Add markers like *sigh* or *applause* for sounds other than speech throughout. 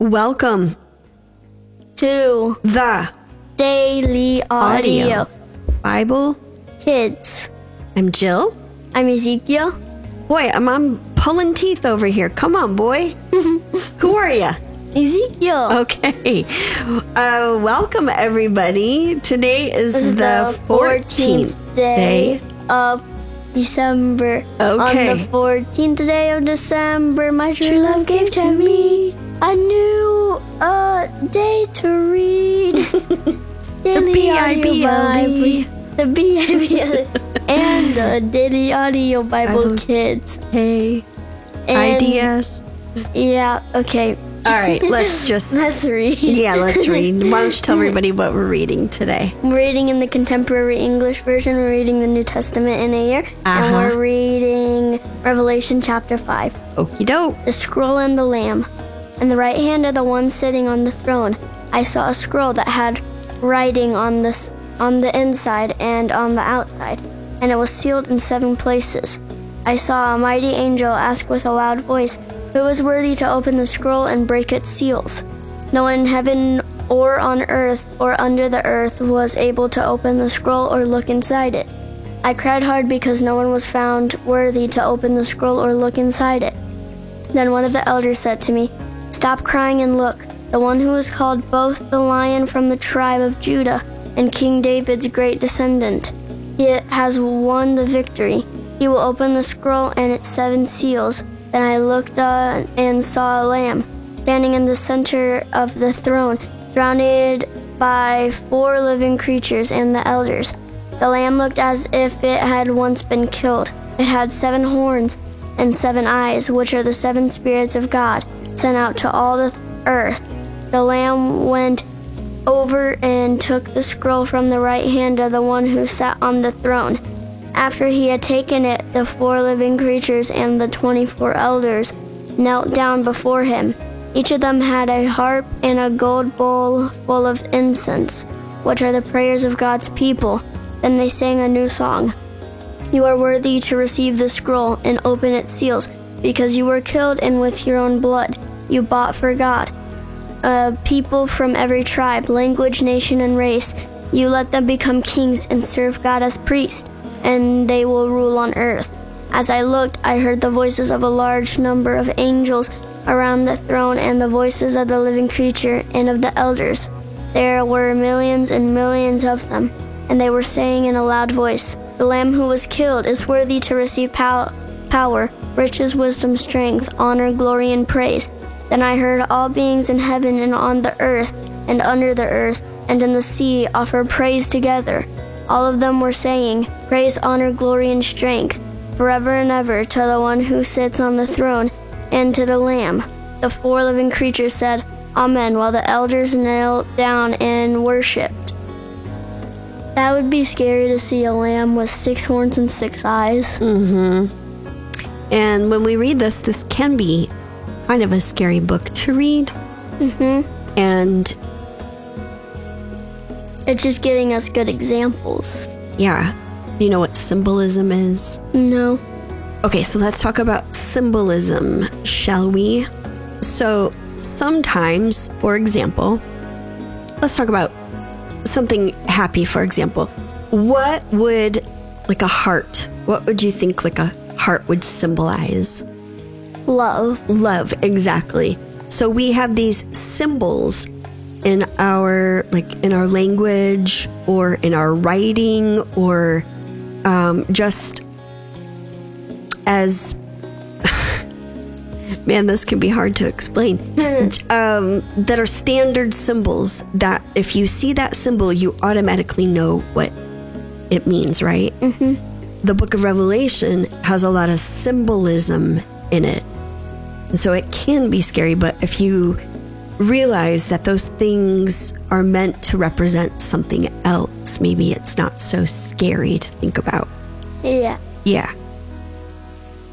Welcome to the Daily Audio. Audio. Bible. Kids. I'm Jill. I'm Ezekiel. Boy, I'm, I'm pulling teeth over here. Come on, boy. *laughs* Who are you? Ezekiel. Okay. Uh, welcome, everybody. Today is is the 14th day. of December. Okay. On the 14th day of December, my true love gave to me a new uh, day to read. *laughs* Daily Audio B.I.B.L.E.. The B.I.B.L.E. *laughs* and the Daily Audio Bible. Kids. Hey, And- ideas. Yeah, okay. All right, let's *laughs* just. Let's read. Yeah, let's read. Why don't you tell everybody what we're reading today? We're reading in the contemporary English version. We're reading the New Testament in a year. And Uh-huh. we're reading Revelation chapter 5. Okie doke. The scroll and the lamb. In the right hand of the one sitting on the throne, I saw a scroll that had writing on this on the inside and on the outside, and it was sealed in seven places. I saw a mighty angel ask with a loud voice, Who is worthy to open the scroll and break its seals? No one in heaven or on earth or under the earth was able to open the scroll or look inside it. I cried hard because no one was found worthy to open the scroll or look inside it. Then one of the elders said to me, Stop crying and look. The one who is called both the lion from the tribe of Judah and King David's great descendant. He has won the victory. He will open the scroll and its seven seals. Then I looked uh, and saw a lamb standing in the center of the throne, surrounded by four living creatures and the elders. The lamb looked as if it had once been killed. It had seven horns and seven eyes, which are the seven spirits of God sent out to all the earth. The lamb went over and took the scroll from the right hand of the one who sat on the throne. After he had taken it, the four living creatures and the twenty four elders knelt down before him. Each of them had a harp and a gold bowl full of incense, which are the prayers of God's people. Then they sang a new song. You are worthy to receive the scroll and open its seals, because you were killed and with your own blood you bought for God a people from every tribe, language, nation, and race. You let them become kings and serve God as priests, and they will rule on earth. As I looked, I heard the voices of a large number of angels around the throne and the voices of the living creature and of the elders. There were millions and millions of them, and they were saying in a loud voice, The Lamb who was killed is worthy to receive pow- power, riches, wisdom, strength, honor, glory, and praise. Then I heard all beings in heaven and on the earth and under the earth and in the sea offer praise together. All of them were saying, Praise, honor, glory, and strength, forever and ever, to the one who sits on the throne and to the Lamb. The four living creatures said, Amen, while the elders knelt down and worshipped. That would be scary to see a lamb with six horns and six eyes. Mm hmm. And when we read this, this can be kind of a scary book to read. Mm-hmm. And It's just giving us good examples. yeah, do you know what symbolism is? No. Okay, so let's talk about symbolism, shall we? So, sometimes, for example, let's talk about something happy, for example. What would, like a heart, what would you think like a heart would symbolize? Love. Love, exactly. So we have these symbols in our like in our language or in our writing or um, just as *laughs* man this can be hard to explain *laughs* um, that are standard symbols that if you see that symbol you automatically know what it means right mm-hmm. the book of revelation has a lot of symbolism in it and so it can be scary, but if you realize that those things are meant to represent something else, maybe it's not so scary to think about. Yeah. Yeah.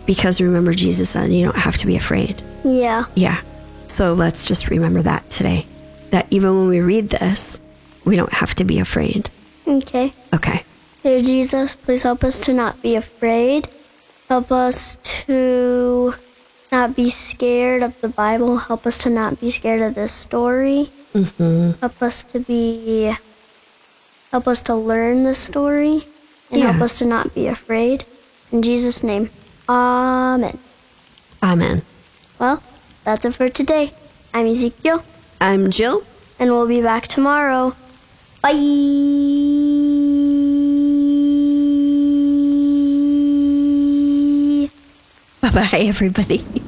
Because remember, Jesus said you don't have to be afraid. Yeah. Yeah. So let's just remember that today. That even when we read this, we don't have to be afraid. Okay. Okay. Dear Jesus, please help us to not be afraid. Help us to not be scared of the Bible. Help us to not be scared of this story. Mm-hmm. Help us to be, help us to learn the story, and help us to not be afraid. In Jesus' name, Amen. Amen. Well, that's it for today. I'm Ezekiel, I'm Jill. and we'll be back tomorrow. Bye. Bye bye, everybody. *laughs*